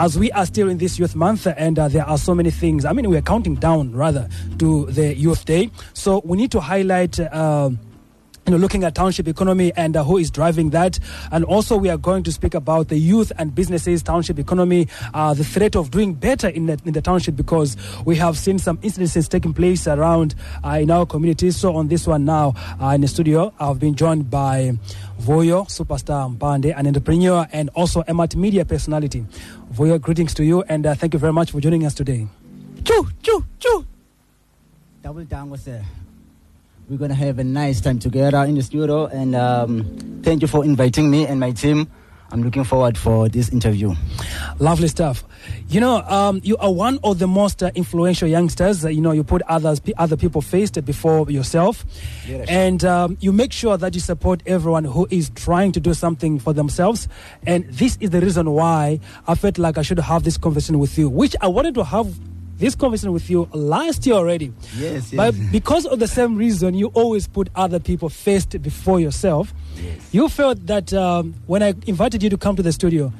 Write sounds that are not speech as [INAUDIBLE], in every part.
as we are still in this Youth Month, and uh, there are so many things. I mean, we're counting down rather to the Youth Day, so we need to highlight. Uh, you know, looking at township economy and uh, who is driving that. And also, we are going to speak about the youth and businesses, township economy, uh, the threat of doing better in the, in the township because we have seen some incidences taking place around uh, in our communities. So, on this one now uh, in the studio, I've been joined by Vuyo, superstar Mpande, an entrepreneur, and also a multimedia personality. Vuyo, greetings to you, and uh, thank you very much for joining us today. Choo, choo, choo. Double down was there. We're gonna have a nice time together in the studio, and um, thank you for inviting me and my team. I'm looking forward for this interview. Lovely stuff. You know, um, you are one of the most uh, influential youngsters. Uh, you know, you put others, pe- other people first before yourself, and um, you make sure that you support everyone who is trying to do something for themselves. And this is the reason why I felt like I should have this conversation with you, which I wanted to have this conversation with you last year already. Yes, yes. But because of the same reason, you always put other people first before yourself. Yes. You felt that um, when I invited you to come to the studio,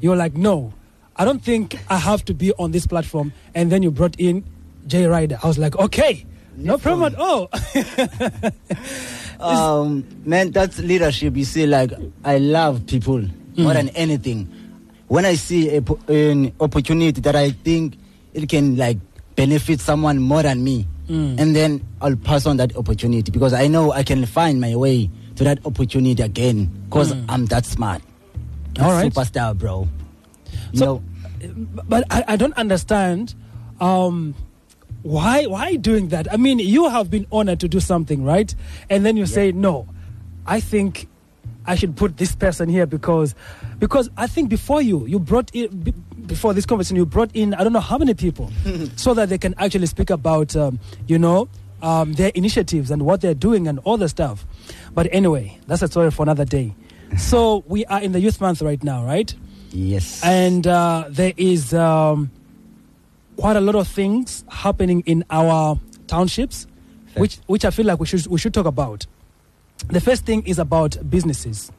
you were like, no, I don't think I have to be on this platform. And then you brought in Jay Ryder. I was like, okay, no problem at all. [LAUGHS] Um, man, that's leadership. You see, like I love people more than anything. When I see a, an opportunity that I think it can like benefit someone more than me, and then I'll pass on that opportunity because I know I can find my way to that opportunity again because I'm that smart. All right. superstar, bro. You So- know, but I, I don't understand um, why why doing that. I mean, you have been honored to do something, right? And then you say, no, I think I should put this person here because because I think before you you brought be- before this conversation you brought in I don't know how many people [LAUGHS] so that they can actually speak about um, you know um, their initiatives and what they're doing and all the stuff. But anyway, that's a story for another day. [LAUGHS] So we are in the youth month right now, right? yes. and uh, there is um, quite a lot of things happening in our townships, which which I feel like we should we should talk about. The first thing is about businesses.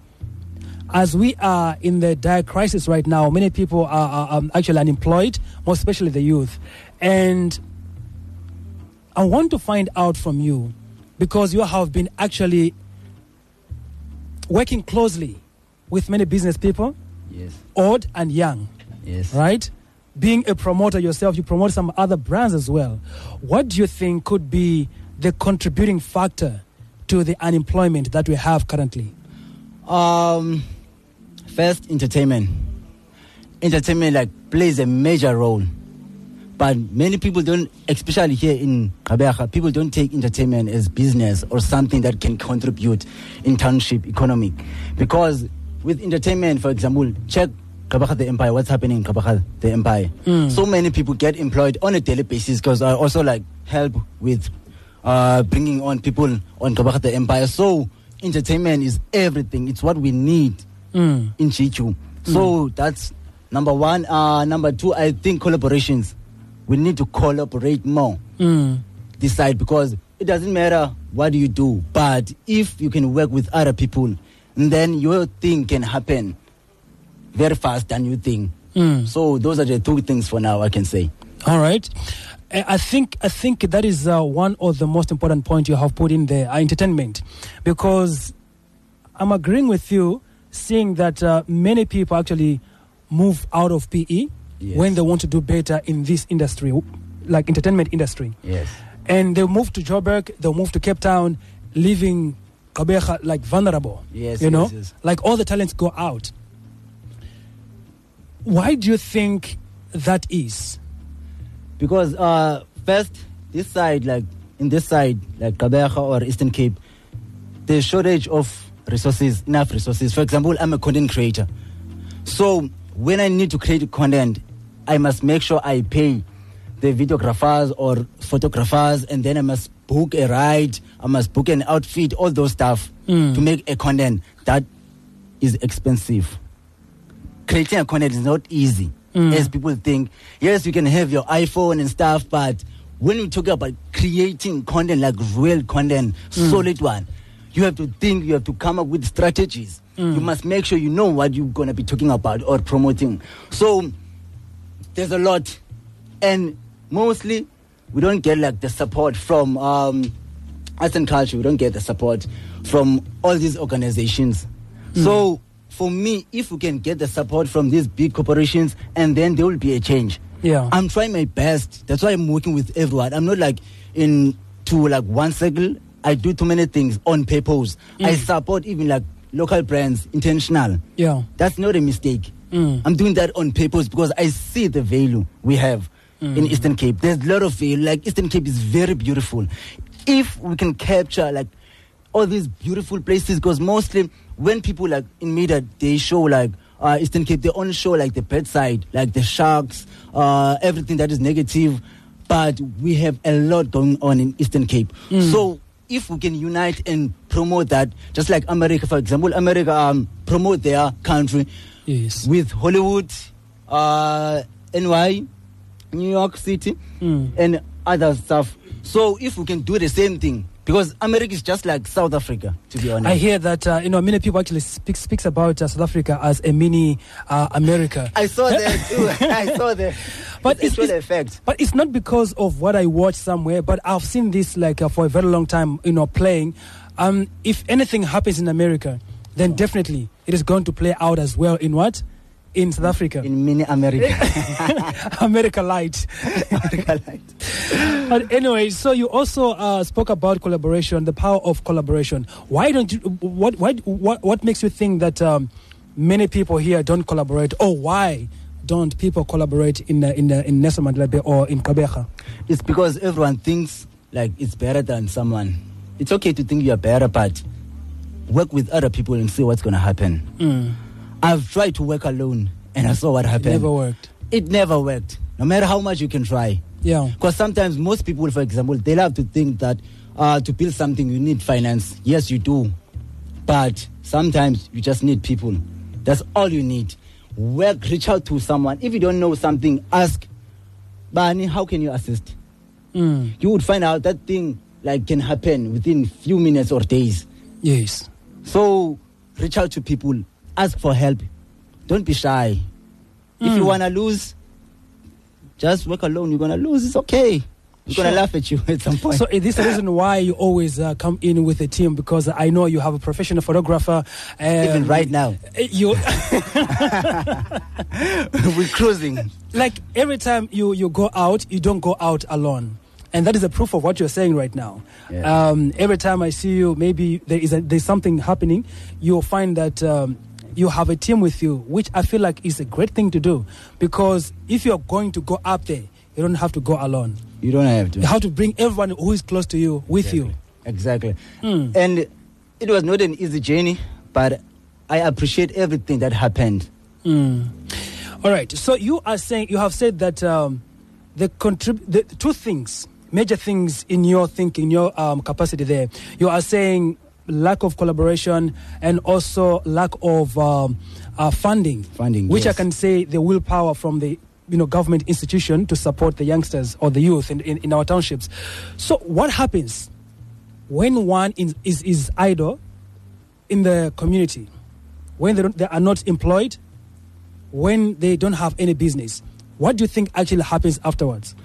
As we are in the dire crisis right now, many people are, are um, actually unemployed, most especially the youth, and I want to find out from you because you have been actually working closely with many business people yes. old and young, Yes. right? Being a promoter yourself, you promote some other brands as well. What do you think could be the contributing factor to the unemployment that we have currently? Um, first, entertainment. Entertainment like plays a major role, but many people don't, especially here in Gqeberha, people don't take entertainment as business or something that can contribute in township economic. Because with entertainment, for example, check Gqeberha the Empire. What's happening in Gqeberha the Empire? So many people get employed on a daily basis because I also like help with uh, bringing on people on Gqeberha the Empire. So entertainment is everything. It's what we need Mm. in Chichu. So that's number one. Uh, number two, I think collaborations. We need to collaborate more Mm. side because it doesn't matter what you do, but if you can work with other people, then your thing can happen very fast than you think. Mm. So those are the two things for now I can say. All right. I I think I think that is uh, one of the most important point you have put in there, uh, entertainment, because I'm agreeing with you, seeing that uh, many people actually move out of PE Yes. when they want to do better in this industry, like entertainment industry, Yes. and they move to Joburg, they'll move to Cape Town, leaving Gqeberha like vulnerable. Yes, you know, yes, yes. like all the talents go out. Why do you think that is? Because uh, first, this side, like in this side, like Gqeberha or Eastern Cape, the shortage of resources, enough resources. For example, I'm a content creator. So when I need to create content, I must make sure I pay the videographers or photographers, and then I must book a ride, I must book an outfit, all those stuff Mm. to make a content that is expensive. Creating a content is not easy, Mm. as people think. Yes, you can have your iPhone and stuff, but when we talk about creating content, like real content, solid one, you have to think, you have to come up with strategies. You must make sure you know what you're going to be talking about or promoting. So, there's a lot, and mostly we don't get like the support from um, arts and culture. We don't get the support from all these organizations. So for me, if we can get the support from these big corporations, and then there will be a change. Yeah. I'm trying my best. That's why I'm working with everyone. I'm not like in to like one circle. I do too many things on purpose. I support even like local brands, intentional. Yeah. That's not a mistake. Mm. I'm doing that on purpose because I see the value we have in Eastern Cape. There's a lot of value. Like Eastern Cape is very beautiful. If we can capture like all these beautiful places, because mostly when people like in media they show like uh, Eastern Cape, they only show like the bad side, like the sharks, uh, everything that is negative. But we have a lot going on in Eastern Cape. So if we can unite and promote that, just like America, for example, America um, promote their country Yes. with Hollywood, uh, NY, New York City, Mm. and other stuff. So if we can do the same thing, because America is just like South Africa, to be honest. I hear that uh, you know many people actually speak speaks about uh, South Africa as a mini uh, America. I saw that [LAUGHS] too. I saw that. [LAUGHS] But it's- it's- effect. But it's not because of what I watched somewhere, but I've seen this like uh, for a very long time, you know, playing. Um, if anything happens in America, then definitely it is going to play out as well in what? In South Africa. In mini America. [LAUGHS] America Light. America light. [LAUGHS] but anyway, so you also uh, spoke about collaboration, the power of collaboration. Why don't you? What why what what makes you think that um, many people here don't collaborate, or why don't people collaborate in uh, in uh, in Nelson Mandela Bay or in Gqeberha? It's because everyone thinks like it's better than someone. It's okay to think you're better, but work with other people and see what's going to happen. Mm. I've tried to work alone and I saw what It happened. never worked. It never worked. No matter how much you can try. Yeah. Because sometimes most people, for example, they love to think that uh, to build something you need finance. Yes, you do. But sometimes you just need people. That's all you need. Work, reach out to someone. If you don't know something, ask, Bani, how can you assist? Mm. You would find out that thing like can happen within few minutes or days. Yes. So reach out to people, ask for help. Don't be shy. If you Mm. wanna lose, just work alone. You're gonna lose. It's okay. We're Sure. gonna laugh at you at some point. So is this the reason why you always uh, come in with a team? Because I know you have a professional photographer. Even right now, You [LAUGHS] [LAUGHS] we're cruising. like every time you you go out, you don't go out alone. And that is a proof of what you're saying right now. Yeah. Um, every time I see you, maybe there is a, there's something happening. You'll find that um, you have a team with you, which I feel like is a great thing to do. Because if you're going to go up there, you don't have to go alone. You don't have to. Have to bring everyone who is close to you with you. Exactly. Mm. And it was not an easy journey, but I appreciate everything that happened. Mm. All right. So you are saying you have said that um, the contrib- the two things, major things in your thinking, your um, capacity there. You are saying lack of collaboration and also lack of um, uh, funding, Funding, which I can say the willpower from the you know government institution to support the youngsters or the youth in, in, in our townships. So what happens when one is is, is idle in the community? When they, they are not employed, when they don't have any business, what do you think actually happens afterwards?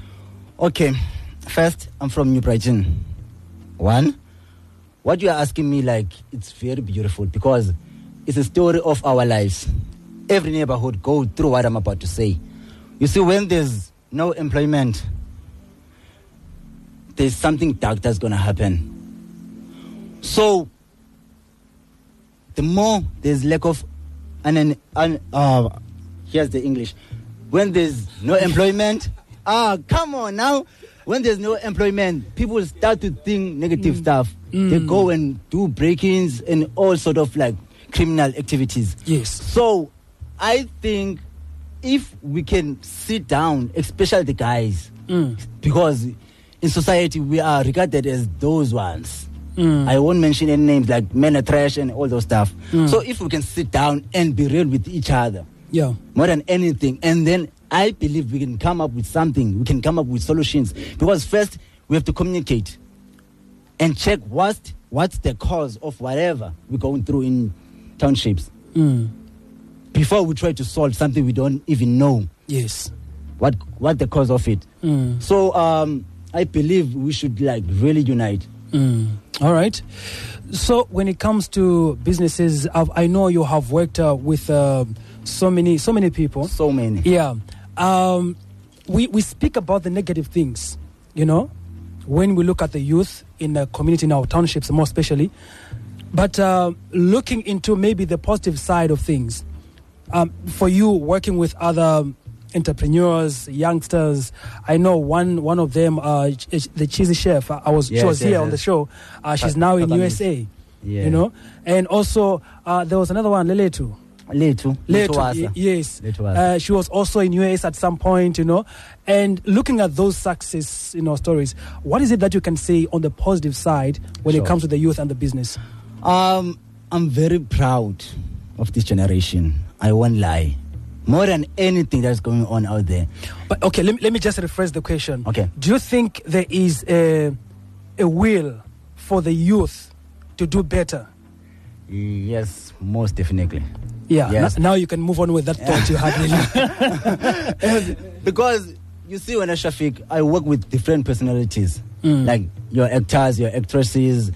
Okay, first, I'm from New Brighton. One, what you are asking me, like, it's very beautiful because it's a story of our lives. Every neighborhood go through what I'm about to say. You see, when there's no employment, there's something dark that's gonna happen. So, the more there's lack of, and then, and, uh, here's the English. When there's no employment, [LAUGHS] ah, come on now. When there's no employment, people start to think negative stuff. They Mm. go and do break-ins and all sort of like criminal activities. Yes. So, I think if we can sit down, especially the guys, Mm. because in society we are regarded as those ones. Mm. I won't mention any names like men are trash and all those stuff. Mm. So if we can sit down and be real with each other, Yeah. more than anything, and then I believe we can come up with something. We can come up with solutions because first we have to communicate and check what's what's the cause of whatever we're going through in townships Mm. Before we try to solve something we don't even know. Yes. what what the cause of it. Mm. So um, I believe we should like really unite. Mm. All right. So when it comes to businesses, I've, I know you have worked uh, with uh, so many so many people. So many. Yeah. Um, we, we speak about the negative things, you know, when we look at the youth in the community, in our townships, more especially. But uh, looking into maybe the positive side of things, um, for you working with other entrepreneurs, youngsters, I know one one of them, uh, the cheesy chef. I was she was yes, here on the show. Uh, she's now in USA. Yeah. You know, and also uh, there was another one, Leletu. Letu. Letuasa. yes. Uh, she was also in US at some point, you know. And looking at those success, you know, stories, what is it that you can say on the positive side when it comes to the youth and the business? Um, I'm very proud of this generation. I won't lie. More than anything that's going on out there. But okay, let me, let me just rephrase the question. Okay. Do you think there is a, a will for the youth to do better? Yes, most definitely. Yeah. Yes. now you can move on with that thought you had. [LAUGHS] Because you see, when I Shafiq, I work with different personalities, Mm. like your actors, your actresses,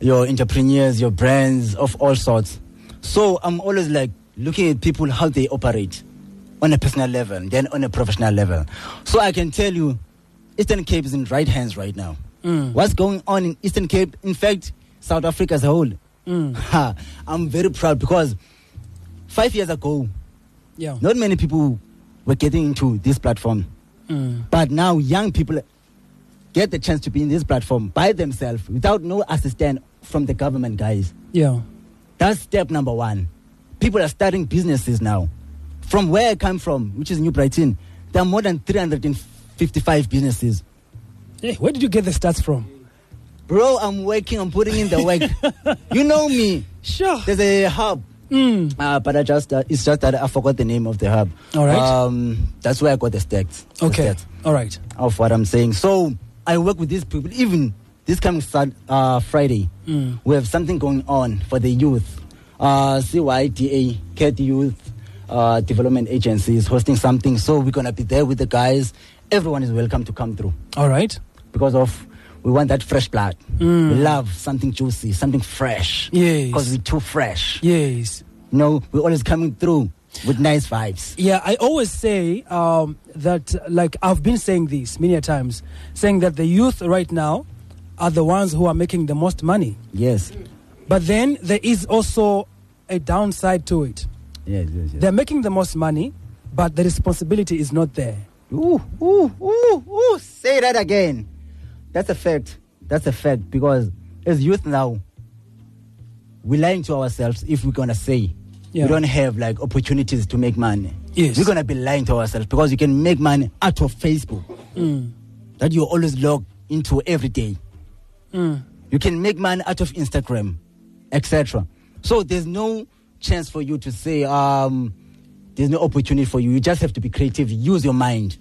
your entrepreneurs, your brands of all sorts. So I'm always like looking at people how they operate on a personal level, then on a professional level. So I can tell you, Eastern Cape is in right hands right now. Mm. What's going on in Eastern Cape? In fact, South Africa as a whole. Mm. [LAUGHS] Ha, I'm very proud because five years ago, Yeah. not many people were getting into this platform. Mm. But now young people get the chance to be in this platform by themselves without no assistance from the government, guys. Yeah. That's step number one. People are starting businesses now. From where I come from, which is New Brighton, there are more than 355 businesses. Hey, where did you get the stats from? Bro, I'm working, I'm putting in the work. [LAUGHS] you know me. Sure. There's a hub. Mm. Uh, but I just uh, it's just that I forgot the name of the hub. All right. Um, that's where I got the stats. the Okay. stats. All right. of what I'm saying. So I work with these people. Even this coming uh, Friday, Mm. we have something going on for the youth. Uh, CYDA, CAT Youth uh, Development Agency is hosting something. So we're gonna be there with the guys. Everyone is welcome to come through All right. because of we want that fresh blood. Mm. We love something juicy, something fresh. Yes. Because we're too fresh. Yes. You know, we're always coming through with nice vibes. Yeah, I always say um, that, like, I've been saying this many a times, saying that the youth right now are the ones who are making the most money. Yes. But then there is also a downside to it. Yes, yes, yes. They're making the most money, but the responsibility is not there. Ooh, ooh, ooh, ooh. Say that again. That's a fact. That's a fact because as youth now, we're lying to ourselves if we're gonna say Yeah. we don't have like opportunities to make money. Yes. We're gonna be lying to ourselves because you can make money out of Facebook Mm. that you're always log into every day. Mm. You can make money out of Instagram, etc. So there's no chance for you to say um, there's no opportunity for you. You just have to be creative. Use your mind.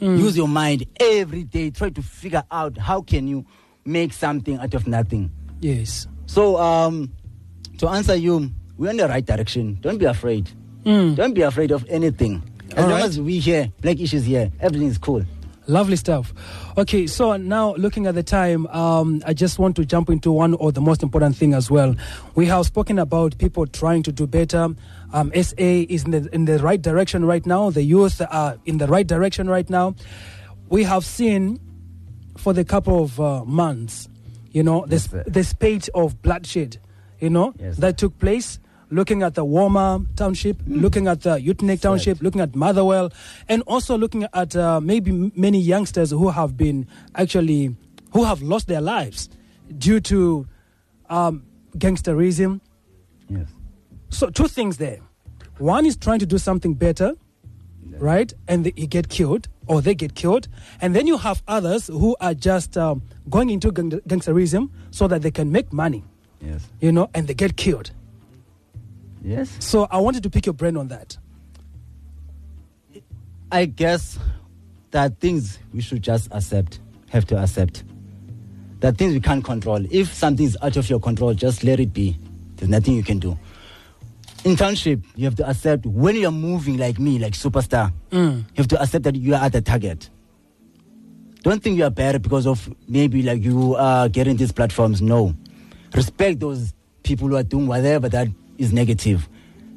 Mm. Use your mind every day. Try to figure out how can you make something out of nothing. Yes. So um, to answer you, we're in the right direction. Don't be afraid. Mm. Don't be afraid of anything. As All long right. as we here, Black Issues here, everything is cool. Lovely stuff. Okay, so now looking at the time, um, I just want to jump into one of the most important thing as well. We have spoken about people trying to do better. Um, SA is in the in the right direction right now. The youth are in the right direction right now. We have seen for the couple of uh, months, you know, the, Yes, spate of bloodshed, you know, Yes, that took place. Looking at the Walmer Township, looking at the Sad. Township, looking at Motherwell, and also looking at uh, maybe many youngsters who have been actually who have lost their lives due to um, gangsterism. Yes. So two things there. One is trying to do something better, right? And they, you get killed or they get killed, and then you have others who are just um, going into gang- gangsterism so that they can make money, Yes. you know, and they get killed. Yes. So I wanted to pick your brain on that. I guess there are things we should just accept, have to accept. There are things we can't control. If something is out of your control, just let it be. There's nothing you can do. in township, you have to accept when you are moving like me, like superstar, Mm. you have to accept that you are at the target. Don't think you are better because of maybe like you are getting these platforms. No. Respect those people who are doing whatever that is negative.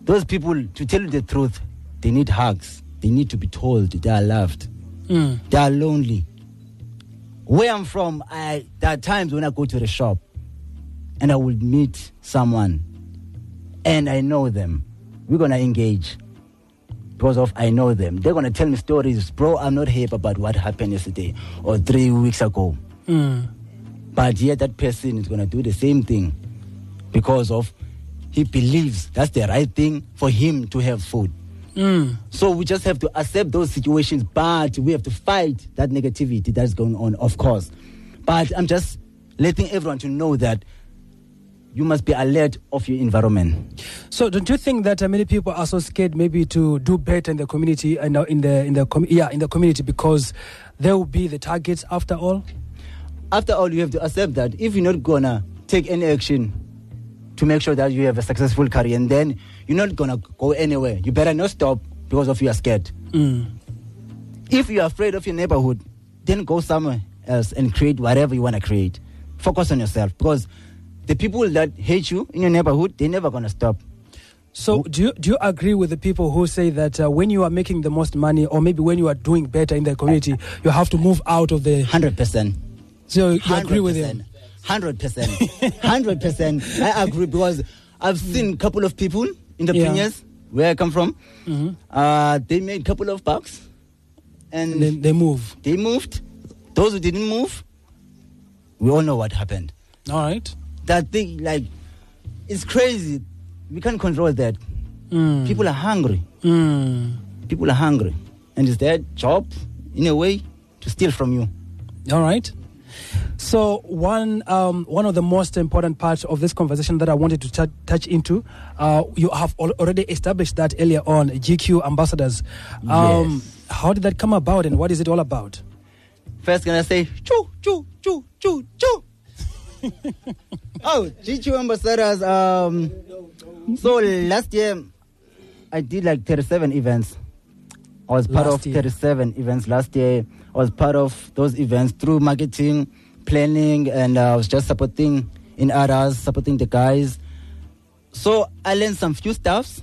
Those people, to tell you the truth, they need hugs. They need to be told they are loved. Mm. They are lonely. Where I'm from, I there are times when I go to the shop and I will meet someone and I know them. We're gonna engage because of I know them. They're gonna tell me stories, bro. I'm not happy about what happened yesterday or three weeks ago. Mm. But yet that person is gonna do the same thing because of he believes that's the right thing for him to have food. Mm. So we just have to accept those situations, but we have to fight that negativity that's going on, of course. But I'm just letting everyone to know that you must be alert of your environment. So, don't you think that uh, many people are so scared, maybe to do better in the community and uh, in the in the com- yeah in the community because they will be the targets after all? After all, you have to accept that if you're not gonna take any action to make sure that you have a successful career, and then you're not gonna go anywhere. You better not stop because of you are scared. Mm. If you're afraid of your neighborhood, then go somewhere else and create whatever you want to create. Focus on yourself because the people that hate you in your neighborhood, they're never going to stop. So, do you do you agree with the people who say that uh, when you are making the most money, or maybe when you are doing better in the community, you have to move out of the? 100%. So you agree with them? 100%. 100%. I agree because I've seen a couple of people in the Yeah. where I come from. hmm Uh, they made a couple of bucks and And then they move. they moved. Those who didn't move, we all know what happened. All right. that thing like it's crazy we can't control that Mm. people are hungry Mm. people are hungry and it's their job in a way to steal from you All right. So one um, one of the most important parts of this conversation that I wanted to tou- touch into, uh, you have al- already established that earlier on, GQ ambassadors. Um, How did that come about, and what is it all about? first gonna say choo choo choo choo choo [LAUGHS] oh GQ ambassadors um so last year I did like 37 events I was part Last of year. 37 events last year I was part of those events through marketing planning and I was just supporting in others supporting the guys. So I learned some few stuffs.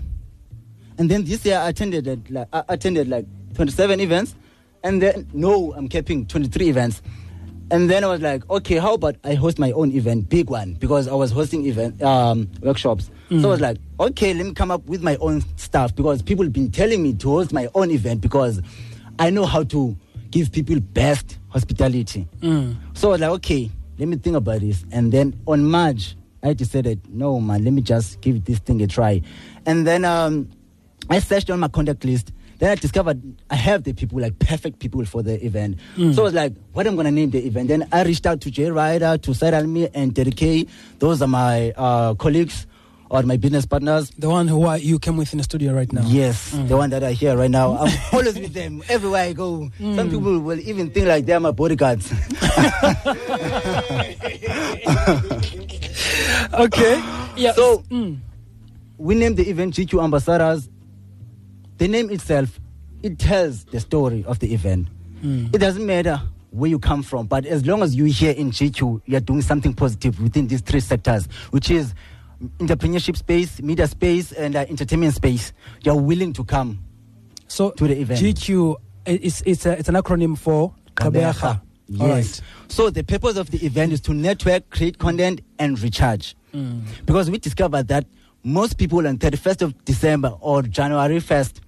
And then this year I attended like I attended like 27 events, and then no, I'm keeping 23 events. And then I was like, okay, how about I host my own event, big one, because I was hosting event um, workshops. So I was like, okay, let me come up with my own stuff. Because people have been telling me to host my own event because I know how to give people best hospitality. Mm. So I was like, okay, let me think about this. And then on March, I decided, no, man, let me just give this thing a try. And then um, I searched on my contact list. Then I discovered I have the people, like perfect people for the event. Mm. So I was like, what am I going to name the event? Then I reached out to Jay Ryder, to Said Almi, and Terry K. Those are my uh, colleagues or my business partners. The one who are, you came with in the studio right now. Yes, Mm. the one that I hear right now. I'm [LAUGHS] always with them everywhere I go. Some Mm. people will even think like they're my bodyguards. [LAUGHS] Okay. Yeah. So- mm. we named the event GQ Ambassadors. The name itself, it tells the story of the event. Mm. It doesn't matter where you come from, but as long as you're here in GQ, you're doing something positive within these three sectors, which is entrepreneurship space, media space, and uh, entertainment space. You're willing to come. So to the event. GQ is it's a, it's an acronym for Gqeberha. Yes. Right. So the purpose of the event is to network, create content, and recharge. Mm. Because we discovered that most people on 31st of December or January 1st,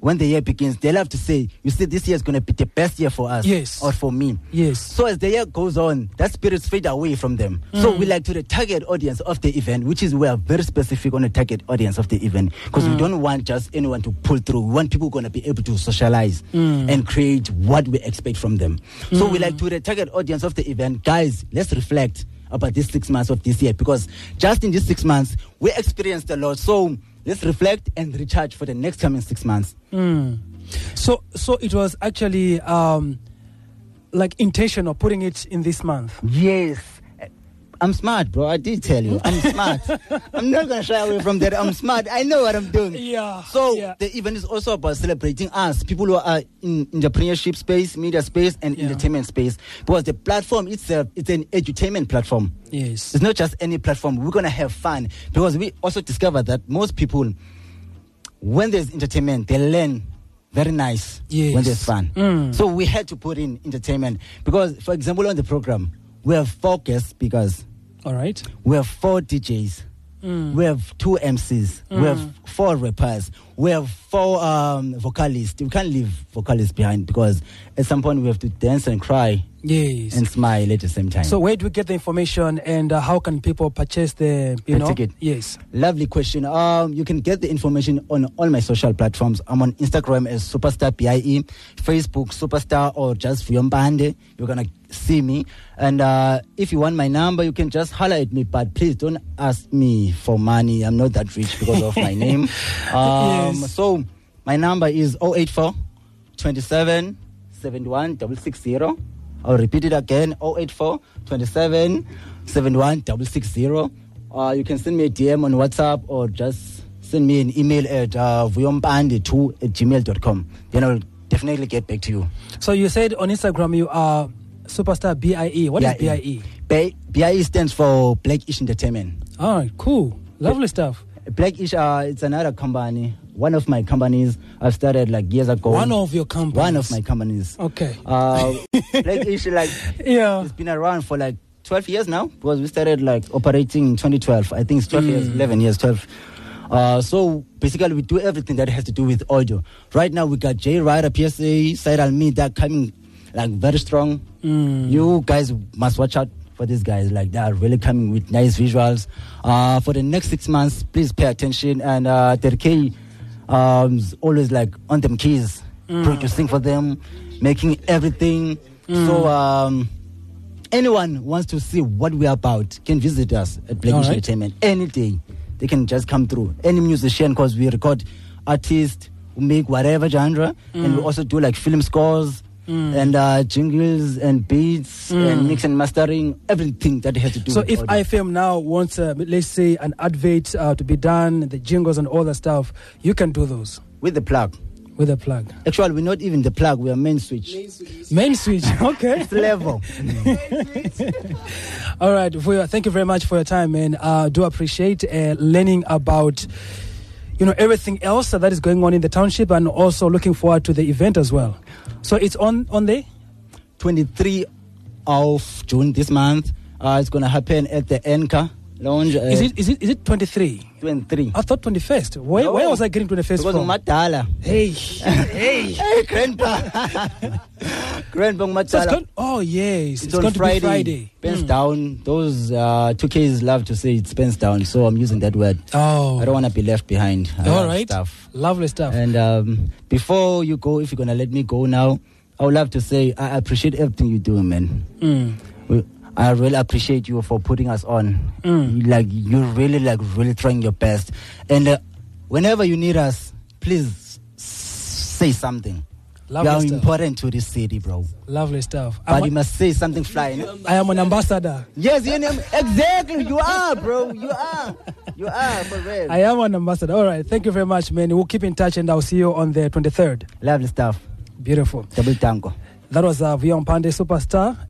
when the year begins, they love to say, you see, this year is going to be the best year for us. Yes. Or for me. Yes. So as the year goes on, that spirit fade away from them. So Mm. we like to the target audience of the event, which is we are very specific on the target audience of the event. Because we Mm. don't want just anyone to pull through. We want people going to be able to socialize Mm. and create what we expect from them. So we Mm. like to the target audience of the event, guys, let's reflect about these six months of this year because just in these six months we experienced a lot. So let's reflect and recharge for the next coming six months. Mm. So so it was actually um, like intentional putting it in this month. Yes. I'm smart, bro. I did tell you. I'm smart. [LAUGHS] I'm not gonna shy away from that. I'm smart. I know what I'm doing. Yeah. So yeah. the event is also about celebrating us, people who are in entrepreneurship space, media space, and Yeah. entertainment space. Because the platform itself, it's an edutainment platform. yes. It's not just any platform. We're gonna have fun because we also discovered that most people, when there's entertainment, they learn very nice Yes. when there's fun. Mm. So we had to put in entertainment because, for example, on the program, we have four guest speakers, All right. we have four DJs, Mm. we have two MCs, we have four rappers, we have four um, vocalists. We can't leave vocalists behind because at some point we have to dance and cry Yes. and smile at the same time. so where do we get the information and uh, how can people purchase the you The know ticket. yes Lovely question. Um, you can get the information on all my social platforms. I'm on Instagram as Superstar PIE, Facebook Superstar or just Vuyompande. You're gonna see me. And uh, if you want my number, you can just holler at me. But please don't ask me for money. I'm not that rich because of my name. [LAUGHS] Um, Yes. So my number is 084 27 71 660. I'll repeat it again 084 27 71 660. Uh, you can send me a DM on WhatsApp or just send me an email at uh, vuyompande2 at gmail.com. Then I'll definitely get back to you. so you said on instagram you are superstar bie what is bie BIE stands for Black Ish Entertainment. all right cool lovely stuff Black Ish, uh, it's another company. One of my companies I've started like years ago. one of your companies One of my companies. okay Uh, [LAUGHS] Black Ish, like, yeah it's been around for like 12 years now because we started like operating in 2012. I think it's 12 years, 11 years, 12. Uh, so basically, we do everything that has to do with audio. Right now, we got J Ryder, PSA, Side Al Media coming like very strong. Mm. You guys must watch out for these guys. Like they are really coming with nice visuals. Uh, for the next six months, please pay attention. And uh, Terkei um, always like on them keys, producing for them, making everything. So um, anyone wants to see what we're about can visit us at Black All right. Entertainment any day. They can just come through. Any musician, because we record artists who make whatever genre, and we also do like film scores. And uh, jingles and beats and mix and mastering, everything that they has to do so with if audio. ifm now wants uh, let's say an advert uh, to be done the jingles and all that stuff you can do those with the plug. with a plug Actually, we're not even the plug, we are main switch. main switch [LAUGHS] okay It's level. [LAUGHS] All right, Vuyo, thank you very much for your time, man. Uh, do appreciate uh, learning about, you know, everything else that is going on in the township, and also looking forward to the event as well. So it's on on there. 23 of June this month. Uh, it's going to happen at the Enka Lounge. Uh, Is it is it is it twenty three? 23? I thought twenty first. Where, No. where was I getting twenty first Because from? Matala. hey, hey. [LAUGHS] Hey, Grandpa. [LAUGHS] Grandpa So it's Matala. going, oh yes, it's, on going Friday. to be Friday. Pens Hmm. down. Those uh, 2Ks love to say it's pens down, so I'm using that word. Oh, I don't want to be left behind. I all right. Stuff. Lovely stuff. And um, before you go, if you're gonna let me go now, I would love to say I appreciate everything you do, man. Mm. We- I really appreciate you for putting us on. Mm. Like you're really, like really trying your best. And uh, whenever you need us, please say something. Lovely you are stuff. important to this city, bro. Lovely stuff. But I'm you must say something flying. I am an ambassador. yes, you know, exactly. You are, bro. You are. You are for real. I am an ambassador. All right. Thank you very much, man. We'll keep in touch and I'll see you on the 23rd. Lovely stuff. Beautiful. Double tango. That was uh, Vuyo Mpande Superstar.